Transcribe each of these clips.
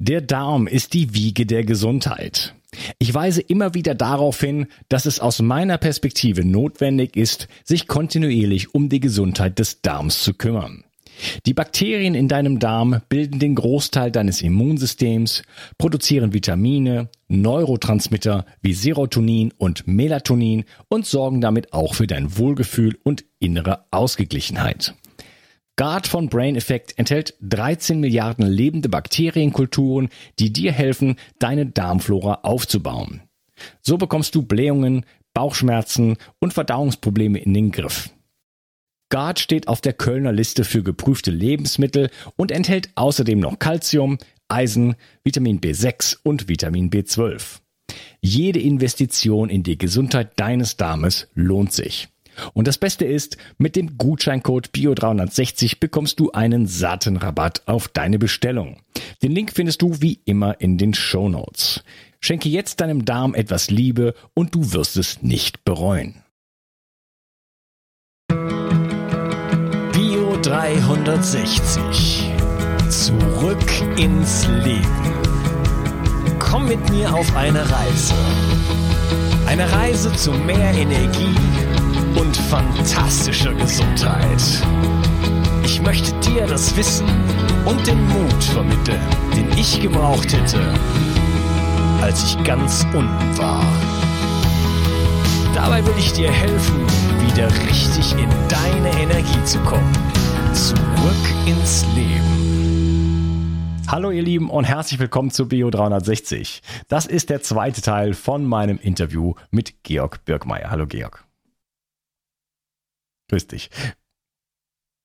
Der Darm ist die Wiege der Gesundheit. Ich weise immer wieder darauf hin, dass es aus meiner Perspektive notwendig ist, sich kontinuierlich um die Gesundheit des Darms zu kümmern. Die Bakterien in deinem Darm bilden den Großteil deines Immunsystems, produzieren Vitamine, Neurotransmitter wie Serotonin und Melatonin und sorgen damit auch für dein Wohlgefühl und innere Ausgeglichenheit. Guard von Brain Effect enthält 13 Milliarden lebende Bakterienkulturen, die dir helfen, deine Darmflora aufzubauen. So bekommst du Blähungen, Bauchschmerzen und Verdauungsprobleme in den Griff. Guard steht auf der Kölner Liste für geprüfte Lebensmittel und enthält außerdem noch Calcium, Eisen, Vitamin B6 und Vitamin B12. Jede Investition in die Gesundheit deines Darmes lohnt sich. Und das Beste ist, mit dem Gutscheincode BIO360 bekommst du einen satten Rabatt auf deine Bestellung. Den Link findest du wie immer in den Show Notes. Schenke jetzt deinem Darm etwas Liebe und du wirst es nicht bereuen. Bio 360. Zurück ins Leben. Komm mit mir auf eine Reise. Eine Reise zu mehr Energie und fantastischer Gesundheit. Ich möchte dir das Wissen und den Mut vermitteln, den ich gebraucht hätte, als ich ganz unten war. Dabei will ich dir helfen, wieder richtig in deine Energie zu kommen. Zurück ins Leben. Hallo ihr Lieben und herzlich willkommen zu Bio 360. Das ist der zweite Teil von meinem Interview mit Georg Birkmeier. Hallo Georg. Grüß dich.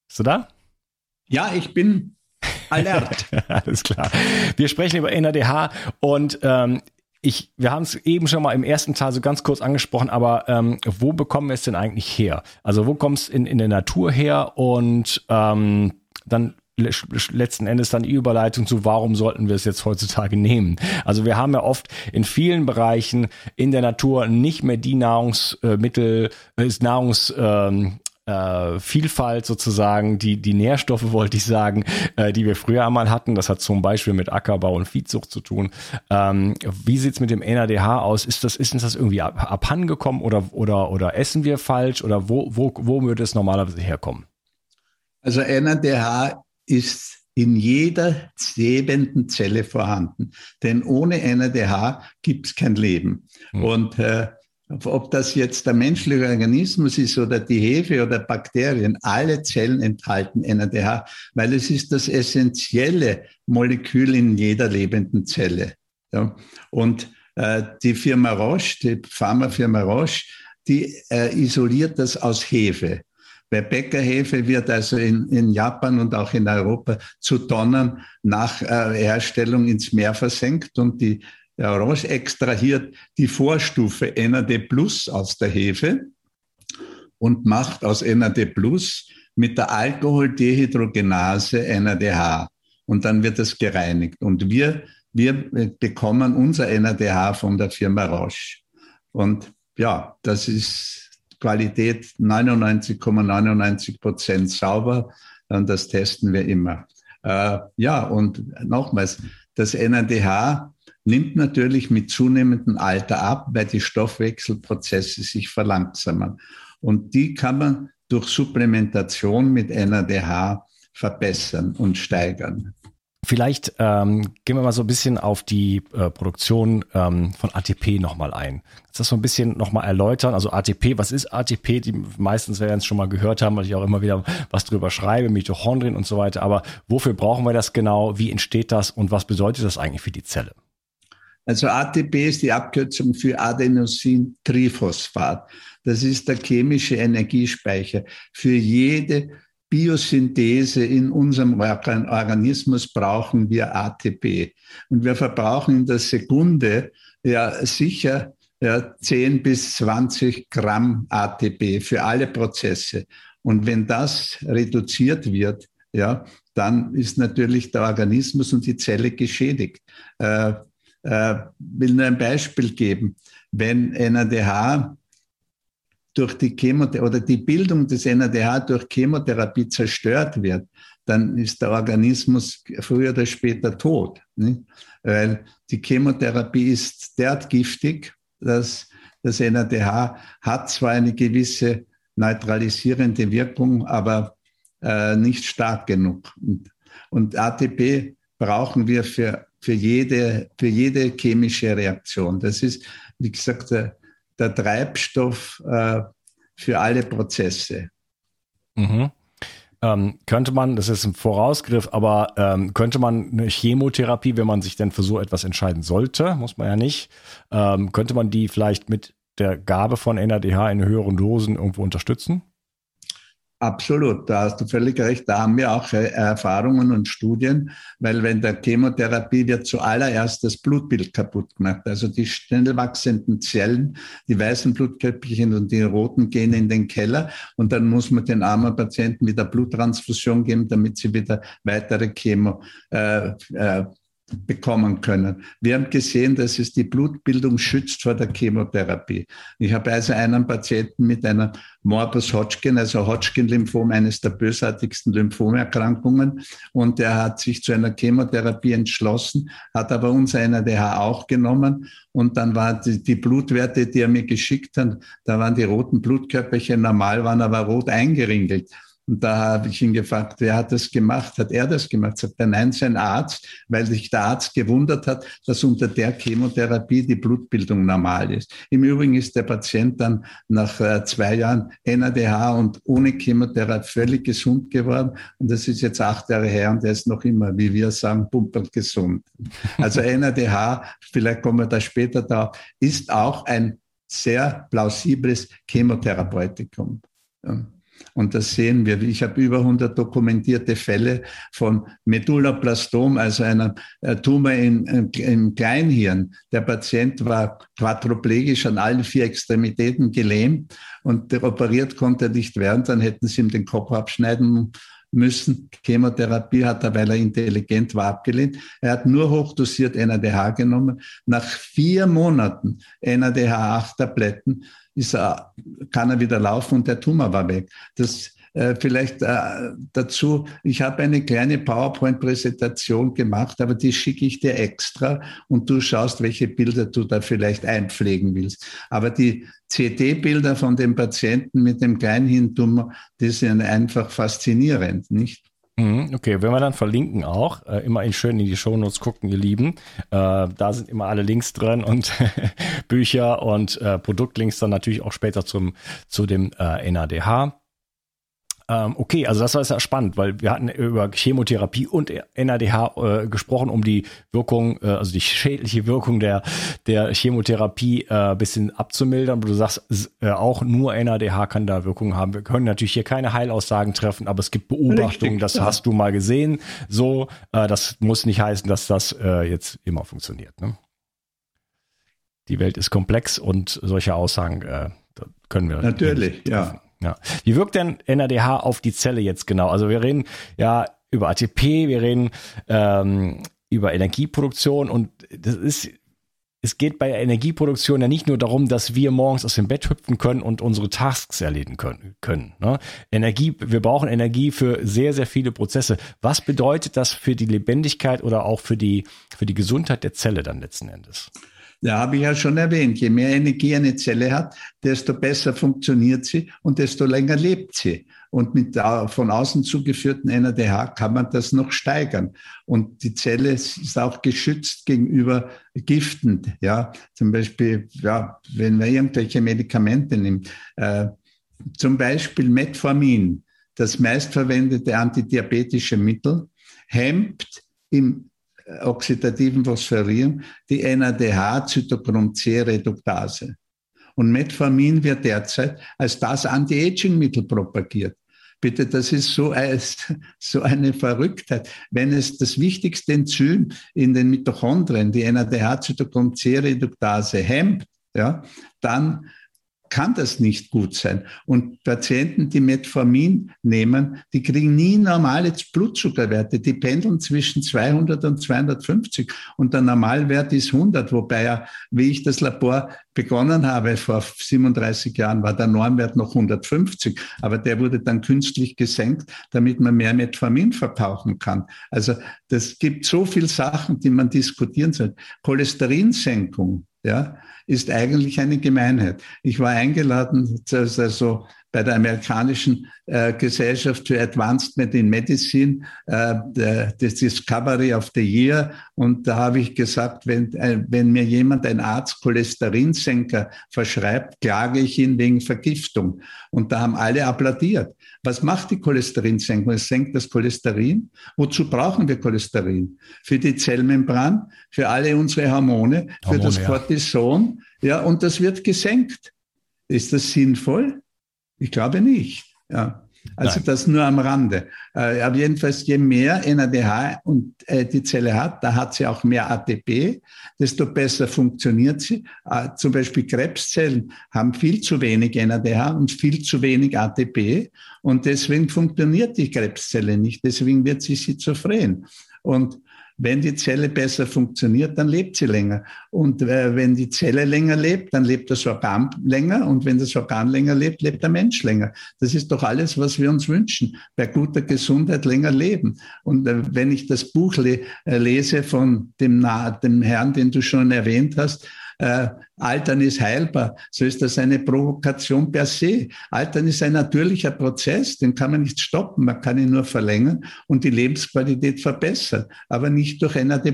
Bist du da? Ja, ich bin alert. Alles klar. Wir sprechen über NADH und ähm, ich, wir haben es eben schon mal im ersten Teil so ganz kurz angesprochen, aber ähm, wo bekommen wir es denn eigentlich her? Also wo kommt es in, in der Natur her und ähm, dann letzten Endes dann die Überleitung zu, warum sollten wir es jetzt heutzutage nehmen? Also wir haben ja oft in vielen Bereichen in der Natur nicht mehr die Nahrungsmittel, äh, Nahrungs, ähm, äh, Vielfalt sozusagen, die, die Nährstoffe wollte ich sagen, äh, die wir früher einmal hatten. Das hat zum Beispiel mit Ackerbau und Viehzucht zu tun. Ähm, wie sieht's mit dem NADH aus? Ist das, ist uns das irgendwie ab, abhandengekommen oder, oder, oder essen wir falsch oder wo, wo, wo würde es normalerweise herkommen? Also NADH ist in jeder lebenden Zelle vorhanden. Denn ohne NADH gibt es kein Leben. Hm. Und äh, ob das jetzt der menschliche Organismus ist oder die Hefe oder Bakterien, alle Zellen enthalten NADH, weil es ist das essentielle Molekül in jeder lebenden Zelle. Ja. Und äh, die Firma Roche, die Pharmafirma Roche, die äh, isoliert das aus Hefe. Bei Bäckerhefe wird also in, in Japan und auch in Europa zu Tonnen nach äh, Herstellung ins Meer versenkt und die der Orange extrahiert die Vorstufe NAD Plus aus der Hefe und macht aus NAD Plus mit der Alkoholdehydrogenase NADH. Und dann wird es gereinigt. Und wir, wir bekommen unser NADH von der Firma Roche. Und ja, das ist Qualität 99,99 Prozent ,99 sauber. Und das testen wir immer. Äh, ja, und nochmals, das NADH nimmt natürlich mit zunehmendem Alter ab, weil die Stoffwechselprozesse sich verlangsamen. Und die kann man durch Supplementation mit NADH verbessern und steigern. Vielleicht ähm, gehen wir mal so ein bisschen auf die äh, Produktion ähm, von ATP nochmal ein. Kannst du das so ein bisschen nochmal erläutern? Also ATP, was ist ATP? Die meistens werden es schon mal gehört haben, weil ich auch immer wieder was drüber schreibe, Mitochondrien und so weiter. Aber wofür brauchen wir das genau? Wie entsteht das und was bedeutet das eigentlich für die Zelle? Also ATP ist die Abkürzung für Adenosintriphosphat. Das ist der chemische Energiespeicher. Für jede Biosynthese in unserem Organismus brauchen wir ATP. Und wir verbrauchen in der Sekunde ja sicher ja, 10 bis 20 Gramm ATP für alle Prozesse. Und wenn das reduziert wird, ja, dann ist natürlich der Organismus und die Zelle geschädigt. Äh, äh, will nur ein Beispiel geben. Wenn NADH durch die Chemotherapie oder die Bildung des NADH durch Chemotherapie zerstört wird, dann ist der Organismus früher oder später tot. Nicht? Weil die Chemotherapie ist derart giftig, dass das NADH hat zwar eine gewisse neutralisierende Wirkung, aber äh, nicht stark genug. Und, und ATP brauchen wir für, für, jede, für jede chemische Reaktion. Das ist, wie gesagt, der, der Treibstoff äh, für alle Prozesse. Mhm. Ähm, könnte man, das ist ein Vorausgriff, aber ähm, könnte man eine Chemotherapie, wenn man sich denn für so etwas entscheiden sollte, muss man ja nicht, ähm, könnte man die vielleicht mit der Gabe von NADH in höheren Dosen irgendwo unterstützen? Absolut, da hast du völlig recht. Da haben wir auch äh, Erfahrungen und Studien, weil wenn der Chemotherapie wird zuallererst das Blutbild kaputt gemacht. Also die schnell wachsenden Zellen, die weißen Blutkörperchen und die roten gehen in den Keller und dann muss man den armen Patienten wieder Bluttransfusion geben, damit sie wieder weitere Chemo äh, äh, bekommen können. Wir haben gesehen, dass es die Blutbildung schützt vor der Chemotherapie. Ich habe also einen Patienten mit einer Morbus Hodgkin, also Hodgkin-Lymphom, eines der bösartigsten Lymphomerkrankungen. Und er hat sich zu einer Chemotherapie entschlossen, hat aber unser NADH auch genommen. Und dann waren die, die Blutwerte, die er mir geschickt hat, da waren die roten Blutkörperchen normal, waren aber rot eingeringelt. Und da habe ich ihn gefragt, wer hat das gemacht? Hat er das gemacht? Sagt er, nein, sein Arzt, weil sich der Arzt gewundert hat, dass unter der Chemotherapie die Blutbildung normal ist. Im Übrigen ist der Patient dann nach äh, zwei Jahren NADH und ohne Chemotherapie völlig gesund geworden. Und das ist jetzt acht Jahre her und er ist noch immer, wie wir sagen, pumpernd gesund. Also NADH, vielleicht kommen wir da später drauf, ist auch ein sehr plausibles Chemotherapeutikum. Ja. Und das sehen wir. Ich habe über 100 dokumentierte Fälle von Medullaplastom, also einem äh, Tumor in, im Kleinhirn. Der Patient war quadruplegisch an allen vier Extremitäten gelähmt und operiert konnte er nicht werden. Dann hätten sie ihm den Kopf abschneiden müssen. Chemotherapie hat er, weil er intelligent war, abgelehnt. Er hat nur hochdosiert NADH genommen. Nach vier Monaten NADH 8 Tabletten ist er, kann er wieder laufen und der Tumor war weg. Das äh, vielleicht äh, dazu, ich habe eine kleine PowerPoint-Präsentation gemacht, aber die schicke ich dir extra und du schaust, welche Bilder du da vielleicht einpflegen willst. Aber die CT-Bilder von dem Patienten mit dem Kleinhirntumor, die sind einfach faszinierend, nicht? Mhm, okay, wenn wir dann verlinken auch, äh, immer schön in die Shownotes gucken, ihr Lieben. Äh, da sind immer alle Links drin und Bücher und äh, Produktlinks dann natürlich auch später zum, zu dem äh, NADH. Ähm, okay, also das war ja spannend, weil wir hatten über Chemotherapie und NADH äh, gesprochen, um die Wirkung, äh, also die schädliche Wirkung der, der Chemotherapie äh, bisschen abzumildern. Aber du sagst, äh, auch nur NADH kann da Wirkung haben. Wir können natürlich hier keine Heilaussagen treffen, aber es gibt Beobachtungen, das hast du mal gesehen. So, äh, das muss nicht heißen, dass das äh, jetzt immer funktioniert. Ne? Die Welt ist komplex und solche Aussagen können wir natürlich, ja. Ja. Wie wirkt denn NADH auf die Zelle jetzt genau? Also wir reden ja über ATP, wir reden ähm, über Energieproduktion und das ist es geht bei Energieproduktion ja nicht nur darum, dass wir morgens aus dem Bett hüpfen können und unsere Tasks erledigen können. können ne? Energie, wir brauchen Energie für sehr, sehr viele Prozesse. Was bedeutet das für die Lebendigkeit oder auch für die, für die Gesundheit der Zelle dann letzten Endes? Ja, habe ich ja schon erwähnt. Je mehr Energie eine Zelle hat, desto besser funktioniert sie und desto länger lebt sie. Und mit von außen zugeführten NADH kann man das noch steigern. Und die Zelle ist auch geschützt gegenüber Giften. Ja, zum Beispiel, ja, wenn man irgendwelche Medikamente nimmt, äh, zum Beispiel Metformin, das meistverwendete antidiabetische Mittel, hemmt im oxidativen Phosphorierung die NADH-Zytochrom-C-Reduktase. Und Metformin wird derzeit als das Anti-Aging-Mittel propagiert. Bitte, das ist so, so eine Verrücktheit. Wenn es das wichtigste Enzym in den Mitochondrien, die NADH-Zytochrom-C-Reduktase hemmt, ja, dann kann das nicht gut sein. Und Patienten, die Metformin nehmen, die kriegen nie normale Blutzuckerwerte. Die pendeln zwischen 200 und 250 und der Normalwert ist 100, wobei ja, wie ich das Labor begonnen habe vor 37 Jahren, war der Normwert noch 150, aber der wurde dann künstlich gesenkt, damit man mehr Metformin verbrauchen kann. Also das gibt so viele Sachen, die man diskutieren soll. Cholesterinsenkung, ja, ist eigentlich eine Gemeinheit. Ich war eingeladen, also bei der amerikanischen äh, Gesellschaft für Advancement in Medicine, äh, das Discovery of the Year. Und da habe ich gesagt, wenn, äh, wenn mir jemand, ein Arzt, Cholesterinsenker verschreibt, klage ich ihn wegen Vergiftung. Und da haben alle applaudiert. Was macht die Cholesterinsenkung? Es senkt das Cholesterin. Wozu brauchen wir Cholesterin? Für die Zellmembran, für alle unsere Hormone, Hormone für das Cortison. Ja. ja, und das wird gesenkt. Ist das sinnvoll? Ich glaube nicht. Ja. Also Nein. das nur am Rande. Äh, aber jedenfalls, je mehr NADH und äh, die Zelle hat, da hat sie auch mehr ATP, desto besser funktioniert sie. Äh, zum Beispiel Krebszellen haben viel zu wenig NADH und viel zu wenig ATP und deswegen funktioniert die Krebszelle nicht. Deswegen wird sie schizophren. Und wenn die Zelle besser funktioniert, dann lebt sie länger. Und äh, wenn die Zelle länger lebt, dann lebt das Organ länger. Und wenn das Organ länger lebt, lebt der Mensch länger. Das ist doch alles, was wir uns wünschen. Bei guter Gesundheit länger leben. Und äh, wenn ich das Buch le äh, lese von dem, dem Herrn, den du schon erwähnt hast, äh, Altern ist heilbar, so ist das eine Provokation per se. Altern ist ein natürlicher Prozess, den kann man nicht stoppen, man kann ihn nur verlängern und die Lebensqualität verbessern, aber nicht durch NAD+.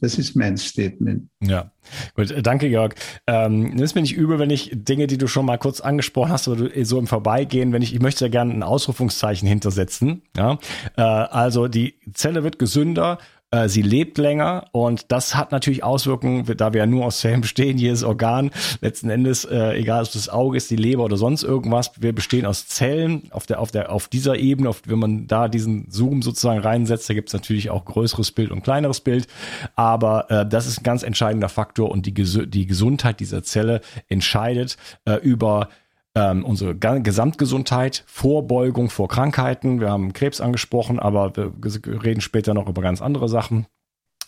Das ist mein Statement. Ja, gut, danke Jörg. Ähm, nimm es mir nicht übel, wenn ich Dinge, die du schon mal kurz angesprochen hast, oder so im Vorbeigehen, wenn ich, ich möchte ja gerne ein Ausrufungszeichen hintersetzen. Ja? Äh, also die Zelle wird gesünder äh, sie lebt länger und das hat natürlich Auswirkungen, da wir ja nur aus Zellen bestehen, jedes Organ, letzten Endes, äh, egal ob das Auge ist, die Leber oder sonst irgendwas, wir bestehen aus Zellen auf der, auf der, auf dieser Ebene, auf, wenn man da diesen Zoom sozusagen reinsetzt, da gibt es natürlich auch größeres Bild und kleineres Bild, aber äh, das ist ein ganz entscheidender Faktor und die, die Gesundheit dieser Zelle entscheidet äh, über ähm, unsere Gesamtgesundheit, Vorbeugung vor Krankheiten. Wir haben Krebs angesprochen, aber wir reden später noch über ganz andere Sachen.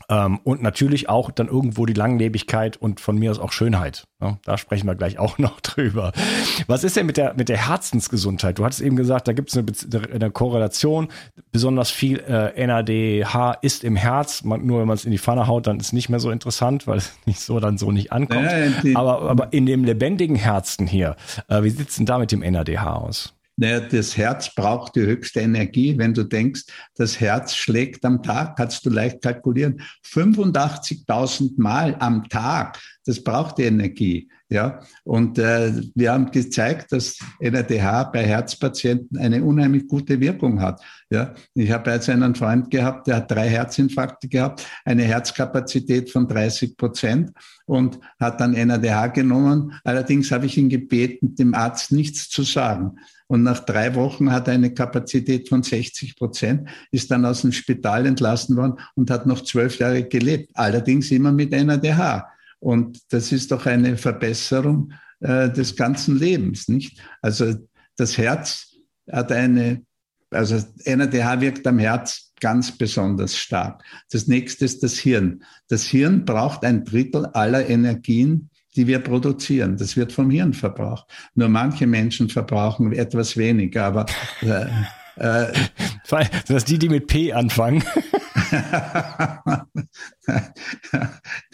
Ähm, und natürlich auch dann irgendwo die Langlebigkeit und von mir aus auch Schönheit. Ja, da sprechen wir gleich auch noch drüber. Was ist denn mit der, mit der Herzensgesundheit? Du hattest eben gesagt, da gibt es eine, eine, Korrelation. Besonders viel äh, NADH ist im Herz. Man, nur wenn man es in die Pfanne haut, dann ist es nicht mehr so interessant, weil es nicht so dann so nicht ankommt. Aber, aber in dem lebendigen Herzen hier, äh, wie sieht es denn da mit dem NADH aus? Naja, das Herz braucht die höchste Energie. Wenn du denkst, das Herz schlägt am Tag, kannst du leicht kalkulieren, 85.000 Mal am Tag. Das braucht die Energie. Ja, und äh, wir haben gezeigt, dass NADH bei Herzpatienten eine unheimlich gute Wirkung hat. Ja, ich habe jetzt einen Freund gehabt, der hat drei Herzinfarkte gehabt, eine Herzkapazität von 30 Prozent und hat dann NADH genommen. Allerdings habe ich ihn gebeten, dem Arzt nichts zu sagen. Und nach drei Wochen hat er eine Kapazität von 60 Prozent, ist dann aus dem Spital entlassen worden und hat noch zwölf Jahre gelebt. Allerdings immer mit NADH. Und das ist doch eine Verbesserung äh, des ganzen Lebens, nicht? Also das Herz hat eine, also NADH wirkt am Herz ganz besonders stark. Das nächste ist das Hirn. Das Hirn braucht ein Drittel aller Energien, die wir produzieren. Das wird vom Hirn verbraucht. Nur manche Menschen verbrauchen etwas weniger, aber äh, äh, Sind das die, die mit P anfangen?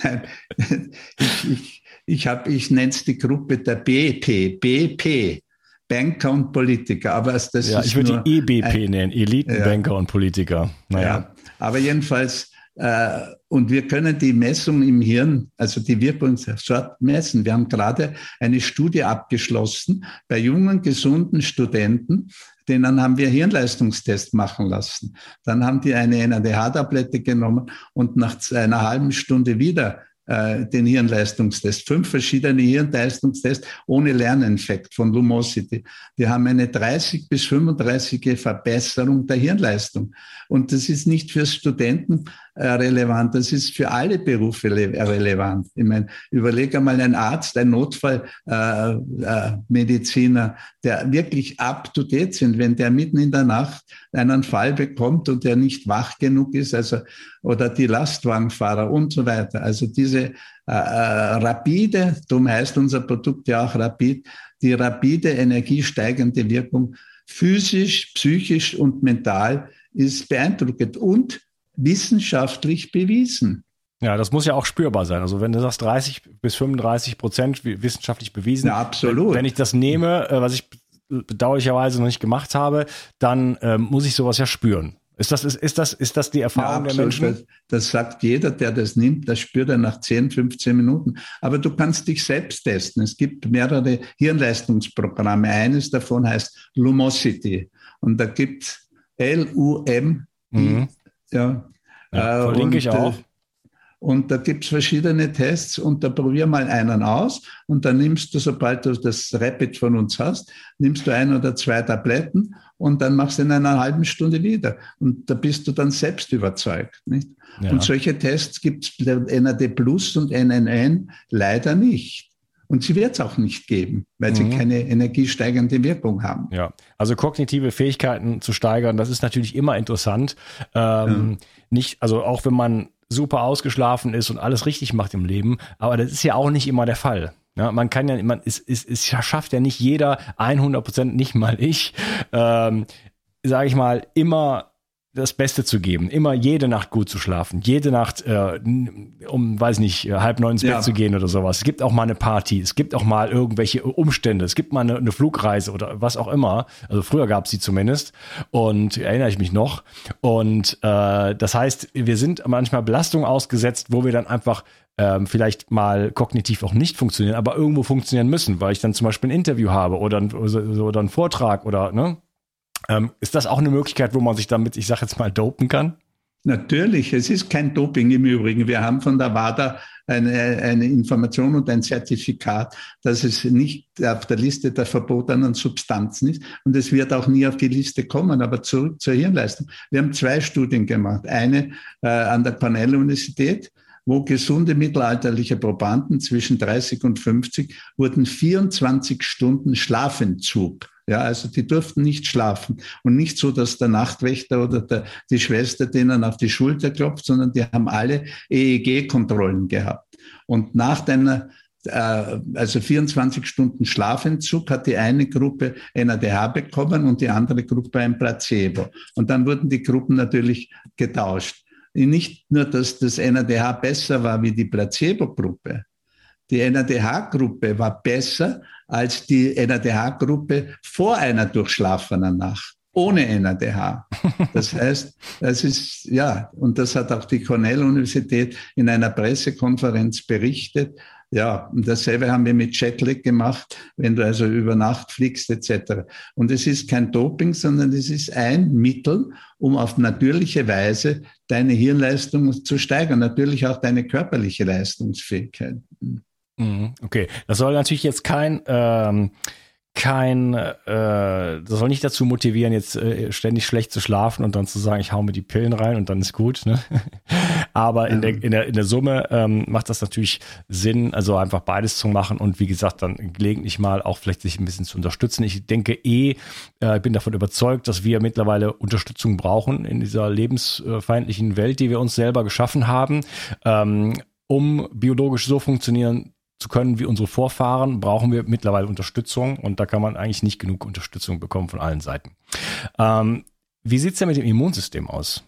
Nein, ich, ich, ich, hab, ich nenne es die Gruppe der BP, BP, Banker und Politiker. Aber das ja, ich würde die EBP ein, nennen, Elitenbanker ja, und Politiker. Naja. Ja, aber jedenfalls und wir können die Messung im Hirn, also die Wirkung sofort messen. Wir haben gerade eine Studie abgeschlossen bei jungen, gesunden Studenten, denen haben wir Hirnleistungstest machen lassen. Dann haben die eine NADH-Tablette genommen und nach einer halben Stunde wieder äh, den Hirnleistungstest. Fünf verschiedene Hirnleistungstests ohne Lerneffekt von Lumosity. Die haben eine 30 bis 35 Verbesserung der Hirnleistung. Und das ist nicht für Studenten äh, relevant, das ist für alle Berufe relevant. Ich meine, überleg einmal ein Arzt, ein Notfallmediziner, äh, äh, der wirklich up to date sind, wenn der mitten in der Nacht einen Fall bekommt und der nicht wach genug ist, also oder die Lastwagenfahrer und so weiter. Also diese äh, äh, rapide, darum heißt unser Produkt ja auch rapid, die rapide energiesteigende Wirkung physisch, psychisch und mental ist beeindruckend und wissenschaftlich bewiesen. Ja, das muss ja auch spürbar sein. Also wenn du sagst 30 bis 35 Prozent wissenschaftlich bewiesen, ja, absolut. Wenn, ich das nehme, äh, was ich bedauerlicherweise noch nicht gemacht habe, dann ähm, muss ich sowas ja spüren. Ist das, ist, ist das, ist das die Erfahrung ja, der Menschen? Das, sagt jeder, der das nimmt, das spürt er nach 10, 15 Minuten. Aber du kannst dich selbst testen. Es gibt mehrere Hirnleistungsprogramme. Eines davon heißt Lumosity. Und da gibt es L-U-M, mhm. Ja. ja verlinke und, ich auch. Äh, und da gibt es verschiedene Tests und da probier mal einen aus und dann nimmst du, sobald du das Rapid von uns hast, nimmst du ein oder zwei Tabletten und dann machst du in einer halben Stunde wieder. Und da bist du dann selbst überzeugt. Nicht? Ja. Und solche Tests gibt es NAD Plus und NNN leider nicht. Und sie wird es auch nicht geben, weil mhm. sie keine energiesteigernde Wirkung haben. Ja, also kognitive Fähigkeiten zu steigern, das ist natürlich immer interessant. Ähm, ja. Nicht, also auch wenn man super ausgeschlafen ist und alles richtig macht im Leben, aber das ist ja auch nicht immer der Fall. Ja, man kann ja, man, es, es, es schafft ja nicht jeder 100 Prozent, nicht mal ich, ähm, sage ich mal, immer das Beste zu geben, immer jede Nacht gut zu schlafen, jede Nacht äh, um, weiß nicht, halb neun ins Bett ja. zu gehen oder sowas. Es gibt auch mal eine Party, es gibt auch mal irgendwelche Umstände, es gibt mal eine, eine Flugreise oder was auch immer. Also früher gab es sie zumindest und erinnere ich mich noch. Und äh, das heißt, wir sind manchmal Belastungen ausgesetzt, wo wir dann einfach ähm, vielleicht mal kognitiv auch nicht funktionieren, aber irgendwo funktionieren müssen, weil ich dann zum Beispiel ein Interview habe oder, oder einen Vortrag oder ne, ähm, ist das auch eine Möglichkeit, wo man sich damit, ich sage jetzt mal, dopen kann? Natürlich, es ist kein Doping im Übrigen. Wir haben von der WADA eine, eine, Information und ein Zertifikat, dass es nicht auf der Liste der verbotenen Substanzen ist. Und es wird auch nie auf die Liste kommen. Aber zurück zur Hirnleistung. Wir haben zwei Studien gemacht. Eine äh, an der Cornell-Universität, wo gesunde mittelalterliche Probanden zwischen 30 und 50 wurden 24 Stunden Schlafentzug ja, also die durften nicht schlafen und nicht so, dass der Nachtwächter oder der, die Schwester denen auf die Schulter klopft, sondern die haben alle EEG-Kontrollen gehabt. Und nach deiner äh, also 24 Stunden Schlafentzug hat die eine Gruppe NADH bekommen und die andere Gruppe ein Placebo. Und dann wurden die Gruppen natürlich getauscht. Nicht nur, dass das NADH besser war wie die Placebo-Gruppe. Die NADH-Gruppe war besser als die NADH-Gruppe vor einer durchschlafenen Nacht ohne NADH. Das heißt, das ist, ja, und das hat auch die Cornell-Universität in einer Pressekonferenz berichtet. Ja, und dasselbe haben wir mit Jetlag gemacht, wenn du also über Nacht fliegst etc. Und es ist kein Doping, sondern es ist ein Mittel, um auf natürliche Weise deine Hirnleistung zu steigern, natürlich auch deine körperliche Leistungsfähigkeit. Mhm, okay, das soll natürlich jetzt kein ähm, kein, äh, das soll nicht dazu motivieren, jetzt äh, ständig schlecht zu schlafen und dann zu sagen, ich hau mir die Pillen rein und dann ist gut. Ne? Aber in der, in der, in der Summe ähm, macht das natürlich Sinn, also einfach beides zu machen und wie gesagt, dann gelegentlich mal auch vielleicht sich ein bisschen zu unterstützen. Ich denke eh, äh, ich bin davon überzeugt, dass wir mittlerweile Unterstützung brauchen in dieser lebensfeindlichen Welt, die wir uns selber geschaffen haben. Ähm, um biologisch so funktionieren zu können wie unsere Vorfahren, brauchen wir mittlerweile Unterstützung und da kann man eigentlich nicht genug Unterstützung bekommen von allen Seiten. Ähm, wie sieht's denn mit dem Immunsystem aus?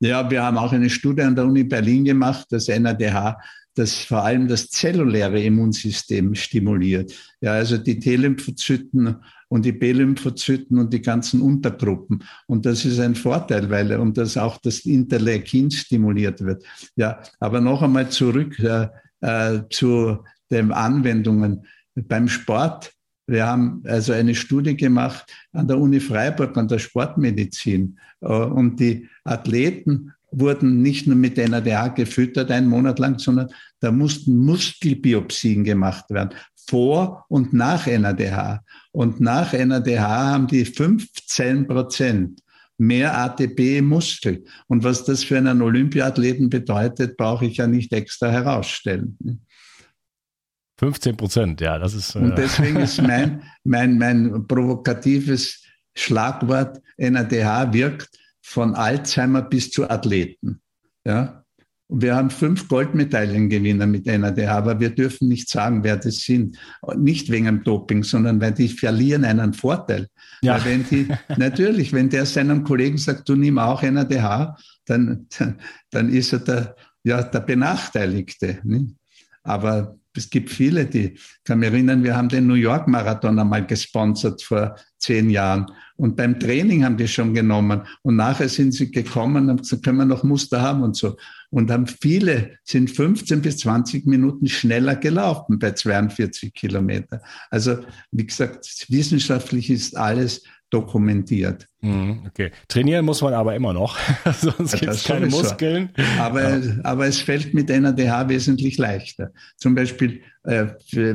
Ja, wir haben auch eine Studie an der Uni Berlin gemacht, das NADH, das vor allem das zelluläre Immunsystem stimuliert. Ja, also die T-Lymphozyten und die B-Lymphozyten und die ganzen Untergruppen. Und das ist ein Vorteil, weil und das auch das Interleukin stimuliert wird. Ja, aber noch einmal zurück. Äh, äh, zu den Anwendungen beim Sport. Wir haben also eine Studie gemacht an der Uni Freiburg, an der Sportmedizin. Äh, und die Athleten wurden nicht nur mit NADH gefüttert einen Monat lang, sondern da mussten Muskelbiopsien gemacht werden, vor und nach NADH. Und nach NADH haben die 15 Prozent mehr ATP im Muskel. Und was das für einen Olympiathleten bedeutet, brauche ich ja nicht extra herausstellen. 15 Prozent, ja, das ist. Äh Und deswegen ist mein, mein, mein provokatives Schlagwort NADH wirkt von Alzheimer bis zu Athleten. Ja? Wir haben fünf Goldmedaillengewinner mit NADH, aber wir dürfen nicht sagen, wer das sind. Nicht wegen dem Doping, sondern weil die verlieren einen Vorteil. Ja. Weil wenn die, natürlich, wenn der seinem Kollegen sagt, du nimm auch NADH, dann, dann ist er der, ja, der Benachteiligte. Nicht? Aber es gibt viele, die, ich kann mich erinnern, wir haben den New York Marathon einmal gesponsert vor zehn Jahren. Und beim Training haben die schon genommen. Und nachher sind sie gekommen und gesagt, können wir noch Muster haben und so. Und haben viele, sind 15 bis 20 Minuten schneller gelaufen bei 42 Kilometer. Also, wie gesagt, wissenschaftlich ist alles dokumentiert. Mhm, okay. Trainieren muss man aber immer noch, sonst gibt es keine. Muskeln. Aber, ja. aber es fällt mit NADH wesentlich leichter. Zum Beispiel, äh,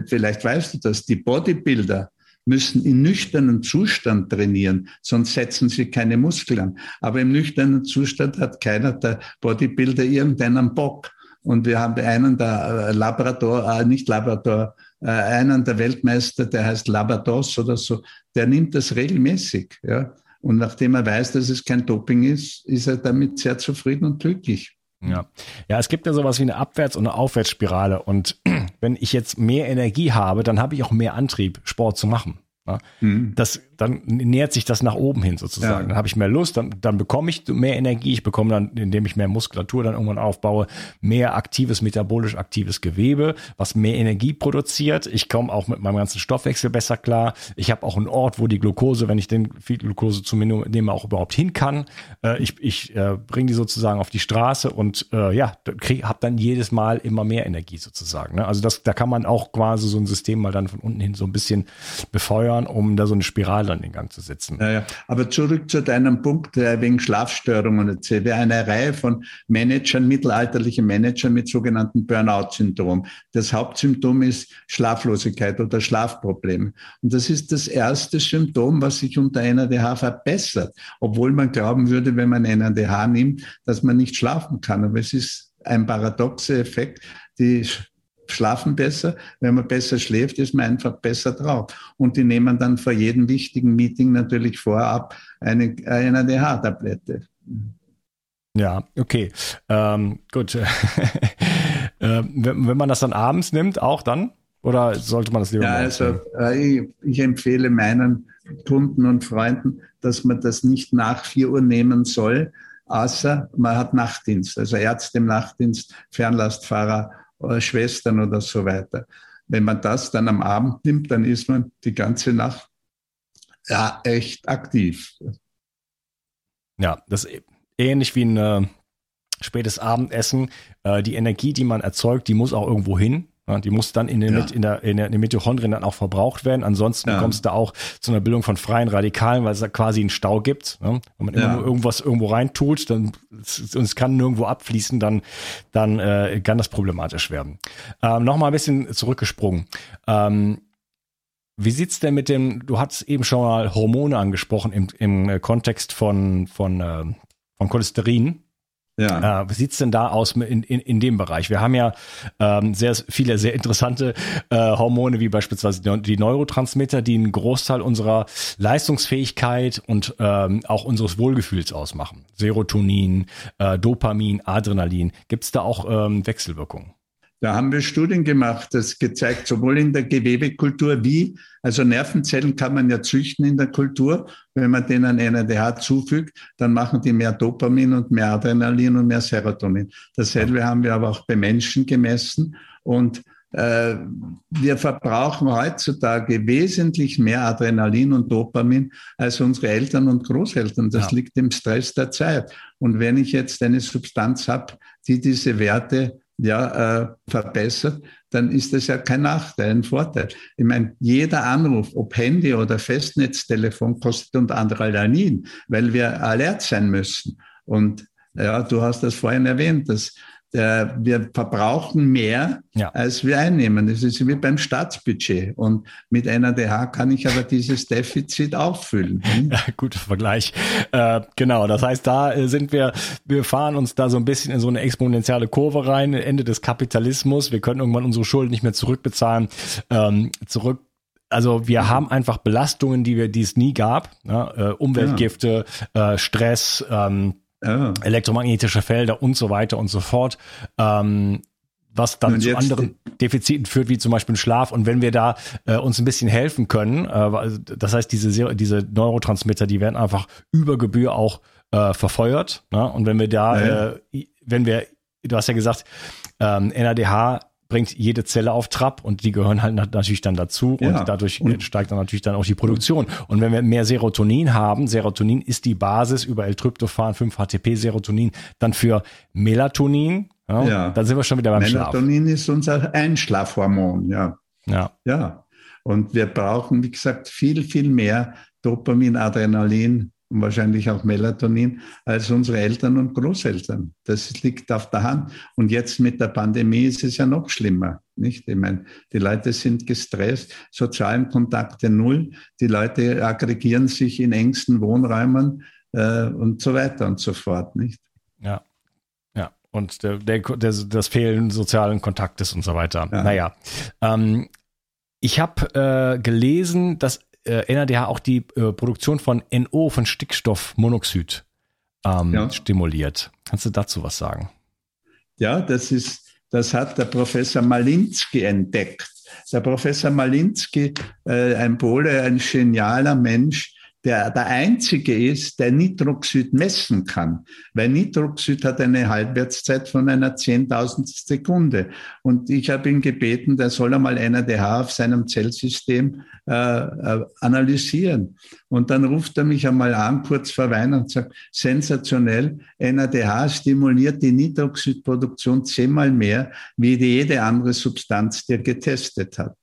vielleicht weißt du das, die Bodybuilder müssen in nüchternen Zustand trainieren, sonst setzen sie keine Muskeln an. Aber im nüchternen Zustand hat keiner der Bodybuilder irgendeinen Bock. Und wir haben einen der äh, Labrador, äh, nicht Labrador, äh, einen der Weltmeister, der heißt Labados oder so, der nimmt das regelmäßig. Ja? Und nachdem er weiß, dass es kein Doping ist, ist er damit sehr zufrieden und glücklich. Ja. ja, es gibt ja sowas wie eine Abwärts- und eine Aufwärtsspirale. Und wenn ich jetzt mehr Energie habe, dann habe ich auch mehr Antrieb, Sport zu machen. Ja? Mhm. Das, dann nähert sich das nach oben hin sozusagen. Ja. Dann habe ich mehr Lust, dann, dann bekomme ich mehr Energie. Ich bekomme dann, indem ich mehr Muskulatur dann irgendwann aufbaue, mehr aktives, metabolisch aktives Gewebe, was mehr Energie produziert. Ich komme auch mit meinem ganzen Stoffwechsel besser klar. Ich habe auch einen Ort, wo die Glucose, wenn ich den viel Glucose zu mir nehme, auch überhaupt hin kann. Äh, ich ich äh, bringe die sozusagen auf die Straße und äh, ja, habe dann jedes Mal immer mehr Energie sozusagen. Ne? Also das, da kann man auch quasi so ein System mal dann von unten hin so ein bisschen befeuern, um da so eine Spirale dann in Gang zu setzen. Ja, ja. Aber zurück zu deinem Punkt äh, wegen Schlafstörungen etc. Eine Reihe von Managern, mittelalterlichen Managern mit sogenannten Burnout-Syndrom. Das Hauptsymptom ist Schlaflosigkeit oder Schlafprobleme. Und das ist das erste Symptom, was sich unter NADH verbessert. Obwohl man glauben würde, wenn man NADH nimmt, dass man nicht schlafen kann. Aber es ist ein paradoxer Effekt. Die schlafen besser. Wenn man besser schläft, ist man einfach besser drauf. Und die nehmen dann vor jedem wichtigen Meeting natürlich vorab eine, eine ADH-Tablette. Ja, okay. Ähm, gut. äh, wenn, wenn man das dann abends nimmt, auch dann? Oder sollte man das lieber Ja, also äh, ich, ich, empfehle meinen Kunden und Freunden, dass man das nicht nach 4 Uhr nehmen soll, außer man hat Nachtdienst, also Ärzte im Nachtdienst, Fernlastfahrer Schwestern oder so weiter. Wenn man das dann am Abend nimmt, dann ist man die ganze Nacht ja echt aktiv. Ja, das ist ähnlich wie ein äh, spätes Abendessen. Äh, die Energie, die man erzeugt, die muss auch irgendwo hin. Ja, die muss dann in den, ja. in, der, in, der, in den Mitochondrien dann auch verbraucht werden. Ansonsten ja. kommst du da auch zu einer Bildung von freien Radikalen, weil es da quasi einen Stau gibt. Ne? Wenn man immer nur irgendwas irgendwo reintut dann, und es kann nirgendwo abfließen, dann, dann äh, kann das problematisch werden. Ähm, Nochmal ein bisschen zurückgesprungen. Ähm, wie sieht's denn mit dem, du hast eben schon mal Hormone angesprochen im, im Kontext von, von, äh, von Cholesterin. Ja. Äh, wie sieht's denn da aus in, in, in dem Bereich? Wir haben ja ähm, sehr viele sehr interessante äh, Hormone, wie beispielsweise die Neurotransmitter, die einen Großteil unserer Leistungsfähigkeit und ähm, auch unseres Wohlgefühls ausmachen. Serotonin, äh, Dopamin, Adrenalin. Gibt's da auch ähm, Wechselwirkungen? Da haben wir Studien gemacht, das gezeigt, sowohl in der Gewebekultur wie, also Nervenzellen kann man ja züchten in der Kultur. Wenn man denen NADH zufügt, dann machen die mehr Dopamin und mehr Adrenalin und mehr Serotonin. Dasselbe haben wir aber auch bei Menschen gemessen. Und äh, wir verbrauchen heutzutage wesentlich mehr Adrenalin und Dopamin als unsere Eltern und Großeltern. Das ja. liegt im Stress der Zeit. Und wenn ich jetzt eine Substanz habe, die diese Werte ja, äh, verbessert, dann ist das ja kein Nachteil, ein Vorteil. Ich meine, jeder Anruf, ob Handy oder Festnetztelefon, kostet anderem Adrenalin, weil wir alert sein müssen. Und Ja, du hast das vorhin erwähnt, dass wir verbrauchen mehr, ja. als wir einnehmen. Das ist wie beim Staatsbudget. Und mit einer DH kann ich aber dieses Defizit auffüllen. Ja, guter Vergleich. Äh, genau, das heißt, da äh, sind wir, wir fahren uns da so ein bisschen in so eine exponentielle Kurve rein, Ende des Kapitalismus. Wir können irgendwann unsere Schulden nicht mehr zurückbezahlen, ähm, zurück also wir mhm. haben einfach Belastungen, die wir, die es nie gab. Ne? Äh, Umweltgifte, ja. äh, Stress, ähm, ja. elektromagnetische Felder und so weiter und so fort. Ähm, was dann zu anderen Defiziten führt, wie zum Beispiel Schlaf. Und wenn wir da äh, uns ein bisschen helfen können, äh, das heißt, diese, diese Neurotransmitter, die werden einfach über Gebühr auch äh, verfeuert. Ne? Und wenn wir da, ja. äh, wenn wir, du hast ja gesagt, ähm, NADH bringt jede Zelle auf Trab und die gehören halt natürlich dann dazu ja. und dadurch und steigt dann natürlich dann auch die Produktion. Und wenn wir mehr Serotonin haben, Serotonin ist die Basis über L-Tryptophan, 5-HTP-Serotonin, dann für Melatonin, ja, ja. dann sind wir schon wieder beim Melatonin Schlaf. Melatonin ist unser Einschlafhormon, ja. Ja. Ja. Und wir brauchen, wie gesagt, viel, viel mehr Dopamin, Adrenalin, und wahrscheinlich auch Melatonin als unsere Eltern und Großeltern. Das liegt auf der Hand. Und jetzt mit der Pandemie ist es ja noch schlimmer. Nicht? Ich meine, die Leute sind gestresst, sozialen Kontakte null, die Leute aggregieren sich in engsten Wohnräumen äh, und so weiter und so fort. Nicht? Ja. Ja, und der, der, der, das Fehlen sozialen Kontaktes und so weiter. Ja. Naja. Ähm, ich habe äh, gelesen, dass äh, NADH auch die äh, Produktion von NO, von Stickstoffmonoxid, ähm, ja. stimuliert. Kannst du dazu was sagen? Ja, das ist, das hat der Professor Malinski entdeckt. Der Professor Malinski, äh, ein Pole, ein genialer Mensch, der der einzige ist, der Nitroxid messen kann. Weil Nitroxid hat eine Halbwertszeit von einer Zehntausend Sekunde. Und ich habe ihn gebeten, der soll einmal NADH auf seinem Zellsystem äh, äh, analysieren. Und dann ruft er mich einmal an, kurz vor Weihnachten, und sagt, sensationell, NADH stimuliert die Nitroxidproduktion zehnmal mehr, wie jede andere Substanz, die er getestet hat.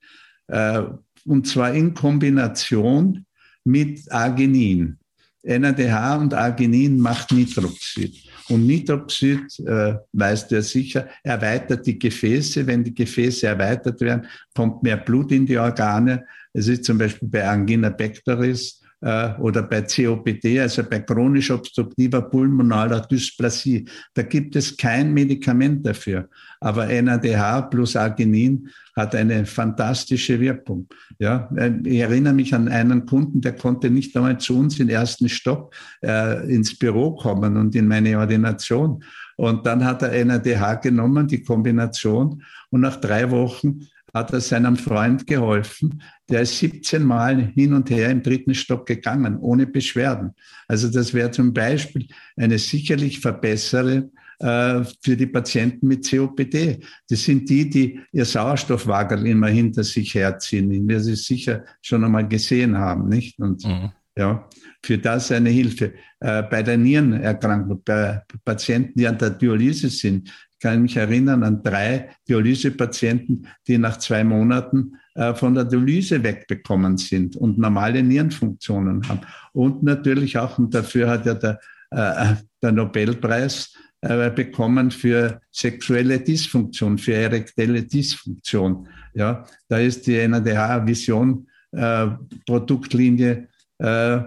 Äh, und zwar in Kombination mit Arginin. NADH und Arginin macht Nitroxid. Und Nitroxid, äh, weißt du ja sicher, erweitert die Gefäße. Wenn die Gefäße erweitert werden, kommt mehr Blut in die Organe. Es ist zum Beispiel bei Angina pectoris oder bei COPD, also bei chronisch obstruktiver pulmonaler Dysplasie. Da gibt es kein Medikament dafür. Aber NADH plus Arginin hat eine fantastische Wirkung. Ja, ich erinnere mich an einen Kunden, der konnte nicht einmal zu uns in den ersten Stock äh, ins Büro kommen und in meine Ordination. Und dann hat er NADH genommen, die Kombination, und nach drei Wochen hat er seinem Freund geholfen. Der ist 17 Mal hin und her im dritten Stock gegangen, ohne Beschwerden. Also das wäre zum Beispiel eine sicherlich verbessere äh, für die Patienten mit COPD. Das sind die, die ihr Sauerstoffwagel immer hinter sich herziehen, wie wir sie sicher schon einmal gesehen haben, nicht? Und mhm. ja, für das eine Hilfe. Äh, bei der Nierenerkrankung, bei Patienten, die an der Dialyse sind, kann ich mich erinnern an drei Dialysepatienten, die nach zwei Monaten äh, von der Dialyse wegbekommen sind und normale Nierenfunktionen haben. Und natürlich auch, und dafür hat ja der, äh, der Nobelpreis äh, bekommen für sexuelle Dysfunktion, für erektelle Dysfunktion. Ja, da ist die NADH-Vision äh, Produktlinie äh,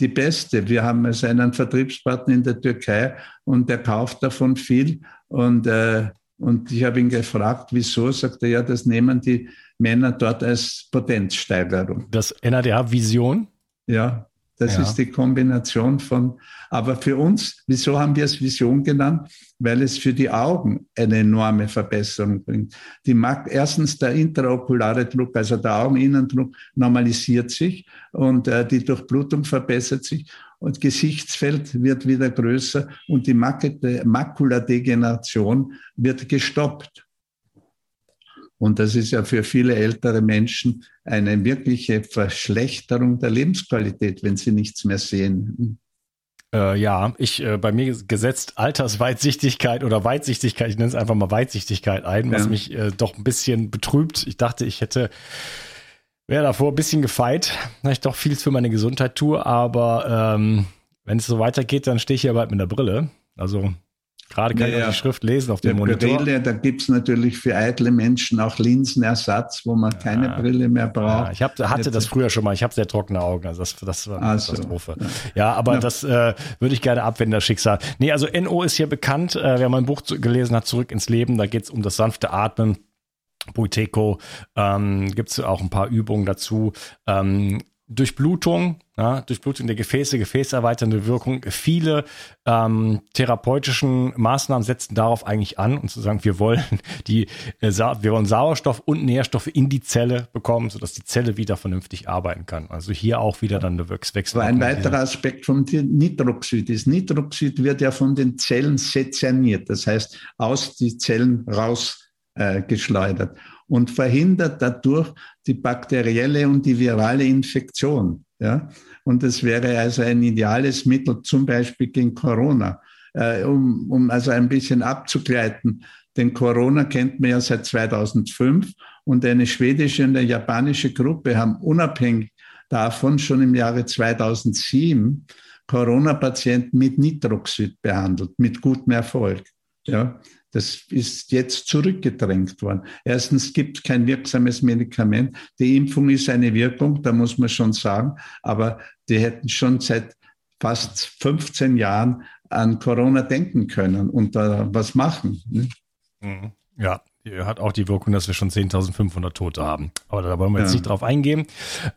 die beste. Wir haben also einen Vertriebspartner in der Türkei und der kauft davon viel. Und, äh, und ich habe ihn gefragt, wieso? Sagt er, ja, das nehmen die Männer dort als Potenzsteigerung. Das NADH-Vision? Ja, das ja. ist die Kombination von, aber für uns, wieso haben wir es Vision genannt? Weil es für die Augen eine enorme Verbesserung bringt. Die mag, erstens der intraokulare Druck, also der Augeninnendruck normalisiert sich und äh, die Durchblutung verbessert sich und Gesichtsfeld wird wieder größer und die Makuladegeneration wird gestoppt. Und das ist ja für viele ältere Menschen eine wirkliche Verschlechterung der Lebensqualität, wenn sie nichts mehr sehen. Äh, ja, ich äh, bei mir gesetzt Altersweitsichtigkeit oder Weitsichtigkeit, ich nenne es einfach mal Weitsichtigkeit ein, was ja. mich äh, doch ein bisschen betrübt. Ich dachte, ich hätte wäre davor ein bisschen gefeit, dass ich doch viel für meine Gesundheit tue, aber ähm, wenn es so weitergeht, dann stehe ich hier bald mit der Brille. Also Gerade kann ja, ich die Schrift lesen auf dem Monitor. Brille, da gibt's natürlich für eitle Menschen auch Linsenersatz, wo man ja. keine Brille mehr braucht. Ja, ich hab, hatte das früher schon mal. Ich habe sehr trockene Augen. Also das, das war eine also, Katastrophe. Ja, aber das äh, würde ich gerne abwenden, das Schicksal. Nee, also NO ist hier bekannt. Äh, wer mein Buch gelesen hat, Zurück ins Leben, da geht's um das sanfte Atmen. Buiteco ähm, gibt auch ein paar Übungen dazu. Ähm, Durchblutung, ja, Durchblutung der Gefäße, gefäßerweiternde Wirkung. Viele ähm, therapeutischen Maßnahmen setzen darauf eigentlich an und zu sagen, wir wollen die, äh, wir wollen Sauerstoff und Nährstoffe in die Zelle bekommen, sodass die Zelle wieder vernünftig arbeiten kann. Also hier auch wieder dann eine Wechsel. ein weiterer Aspekt vom Nitroxid ist, Nitroxid wird ja von den Zellen sezerniert, das heißt aus die Zellen rausgeschleudert. Äh, und verhindert dadurch die bakterielle und die virale Infektion. Ja? Und das wäre also ein ideales Mittel, zum Beispiel gegen Corona, äh, um, um also ein bisschen abzugleiten. Denn Corona kennt man ja seit 2005 und eine schwedische und eine japanische Gruppe haben unabhängig davon schon im Jahre 2007 Corona-Patienten mit Nitroxid behandelt, mit gutem Erfolg. Ja, das ist jetzt zurückgedrängt worden. Erstens gibt es kein wirksames Medikament. Die Impfung ist eine Wirkung, da muss man schon sagen. Aber die hätten schon seit fast 15 Jahren an Corona denken können und da was machen. Ne? Mhm. Ja, hat auch die Wirkung, dass wir schon 10.500 Tote haben. Aber da wollen wir jetzt ja. nicht drauf eingehen.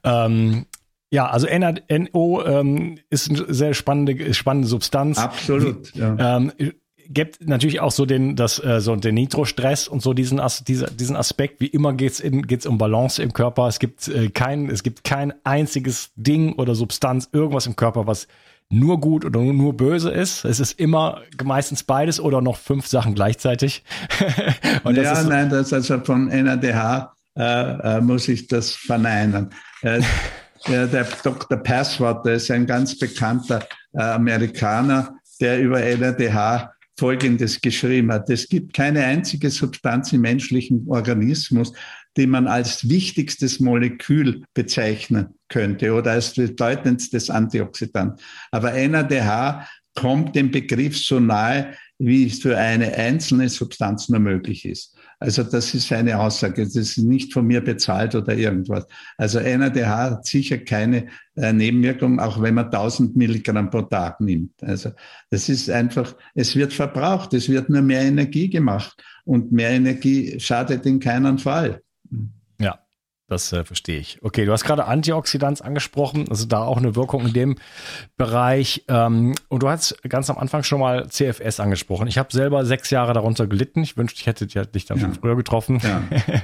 Ähm, ja, also NO ähm, ist eine sehr spannende, spannende Substanz. Absolut. Ja. Ähm, gibt natürlich auch so den, das, äh, so den Nitrostress und so diesen, As dieser, diesen Aspekt. Wie immer geht's in, geht's um Balance im Körper. Es gibt äh, kein, es gibt kein einziges Ding oder Substanz, irgendwas im Körper, was nur gut oder nur, nur böse ist. Es ist immer meistens beides oder noch fünf Sachen gleichzeitig. ja, nein, das also von NADH äh, äh, muss ich das verneinen. Äh, der, der Dr. Passwort, der ist ein ganz bekannter äh, Amerikaner, der über NADH Folgendes geschrieben hat. Es gibt keine einzige Substanz im menschlichen Organismus, die man als wichtigstes Molekül bezeichnen könnte oder als bedeutendstes Antioxidant. Aber NADH kommt dem Begriff so nahe, wie es für eine einzelne Substanz nur möglich ist. Also das ist eine Aussage, das ist nicht von mir bezahlt oder irgendwas. Also NADH hat sicher keine äh, Nebenwirkung, auch wenn man 1000 Milligramm pro Tag nimmt. Also das ist einfach, es wird verbraucht, es wird nur mehr Energie gemacht und mehr Energie schadet in keinem Fall. Das äh, verstehe ich. Okay, du hast gerade Antioxidants angesprochen, also da auch eine Wirkung in dem Bereich. Ähm, und du hast ganz am Anfang schon mal CFS angesprochen. Ich habe selber sechs Jahre darunter gelitten. Ich wünschte, ich hätte dich dann ja. schon früher getroffen. Ja.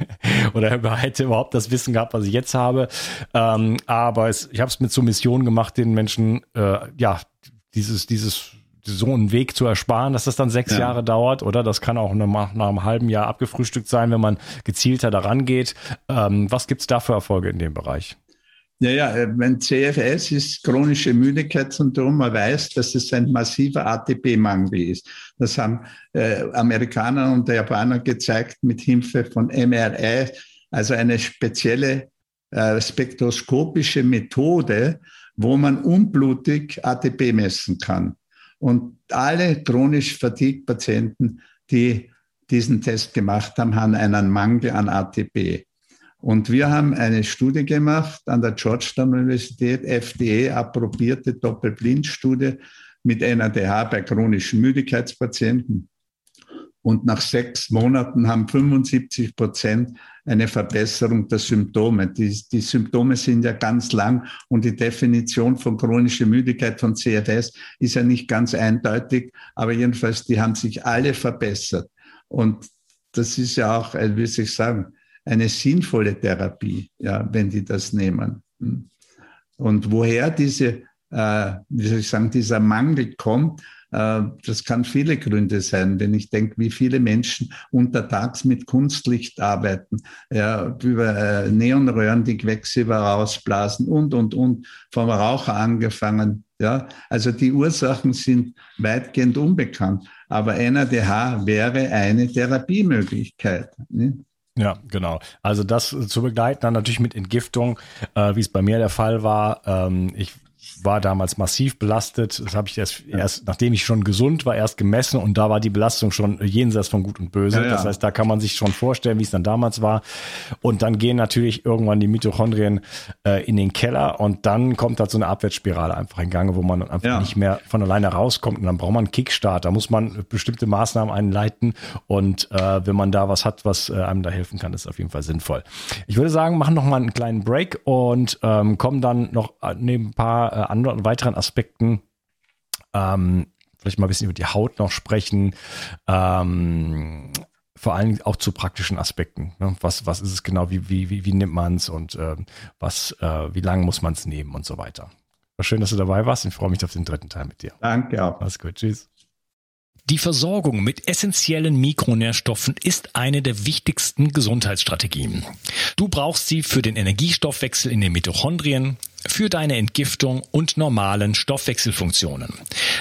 Oder hätte überhaupt das Wissen gehabt, was ich jetzt habe. Ähm, aber es, ich habe es mit zur Mission gemacht, den Menschen äh, ja dieses dieses so einen Weg zu ersparen, dass das dann sechs ja. Jahre dauert, oder? Das kann auch nach, nach einem halben Jahr abgefrühstückt sein, wenn man gezielter daran geht. Ähm, was gibt's da für Erfolge in dem Bereich? Ja, ja, äh, wenn CFS ist chronische Müdigkeitssyndrom. Man weiß, dass es ein massiver ATP-Mangel ist. Das haben äh, Amerikaner und Japaner gezeigt mit Hilfe von MRI, also eine spezielle äh, spektroskopische Methode, wo man unblutig ATP messen kann. Und alle chronisch Fatigue-Patienten, die diesen Test gemacht haben, haben einen Mangel an ATP. Und wir haben eine Studie gemacht an der Georgetown Universität, FDA-approbierte Doppelblindstudie mit NADH bei chronischen Müdigkeitspatienten. Und nach sechs Monaten haben 75 Prozent eine Verbesserung der Symptome. Die, die, Symptome sind ja ganz lang und die Definition von chronischer Müdigkeit von CFS ist ja nicht ganz eindeutig, aber jedenfalls, die haben sich alle verbessert. Und das ist ja auch, äh, wie soll ich sagen, eine sinnvolle Therapie, ja, wenn die das nehmen. Und woher diese, äh, wie soll ich sagen, dieser Mangel kommt, das kann viele Gründe sein, wenn ich denke, wie viele Menschen untertags mit Kunstlicht arbeiten, ja, über äh, Neonröhren die Quecksilber rausblasen und, und, und, vom Raucher angefangen. Ja, also die Ursachen sind weitgehend unbekannt, aber NADH wäre eine Therapiemöglichkeit. Ne? Ja, genau. Also das zu begleiten, dann natürlich mit Entgiftung, äh, wie es bei mir der Fall war. Ähm, ich war damals massiv belastet. Das habe ich erst, ja. erst, nachdem ich schon gesund war, erst gemessen und da war die Belastung schon jenseits von Gut und Böse. Ja, ja. Das heißt, da kann man sich schon vorstellen, wie es dann damals war. Und dann gehen natürlich irgendwann die Mitochondrien äh, in den Keller und dann kommt halt so eine Abwärtsspirale einfach in Gang, wo man einfach nicht mehr von alleine rauskommt. Und dann braucht man einen Kickstart. Da muss man bestimmte Maßnahmen einleiten. Und äh, wenn man da was hat, was äh, einem da helfen kann, ist auf jeden Fall sinnvoll. Ich würde sagen, machen noch mal einen kleinen Break und ähm, kommen dann noch äh, neben ein paar äh, anderen weiteren Aspekten ähm, vielleicht mal ein bisschen über die Haut noch sprechen. Ähm, vor allem auch zu praktischen Aspekten. Ne? Was, was ist es genau, wie, wie, wie, wie nimmt man es und äh, was, äh, wie lange muss man es nehmen und so weiter. War schön, dass du dabei warst. Ich freue mich auf den dritten Teil mit dir. Danke auch. Alles gut. Tschüss. Die Versorgung mit essentiellen Mikronährstoffen ist eine der wichtigsten Gesundheitsstrategien. Du brauchst sie für den Energiestoffwechsel in den Mitochondrien, für deine Entgiftung und normalen Stoffwechselfunktionen.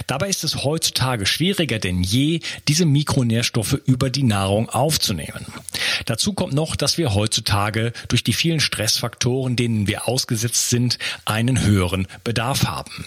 Dabei ist es heutzutage schwieriger denn je, diese Mikronährstoffe über die Nahrung aufzunehmen. Dazu kommt noch, dass wir heutzutage durch die vielen Stressfaktoren, denen wir ausgesetzt sind, einen höheren Bedarf haben.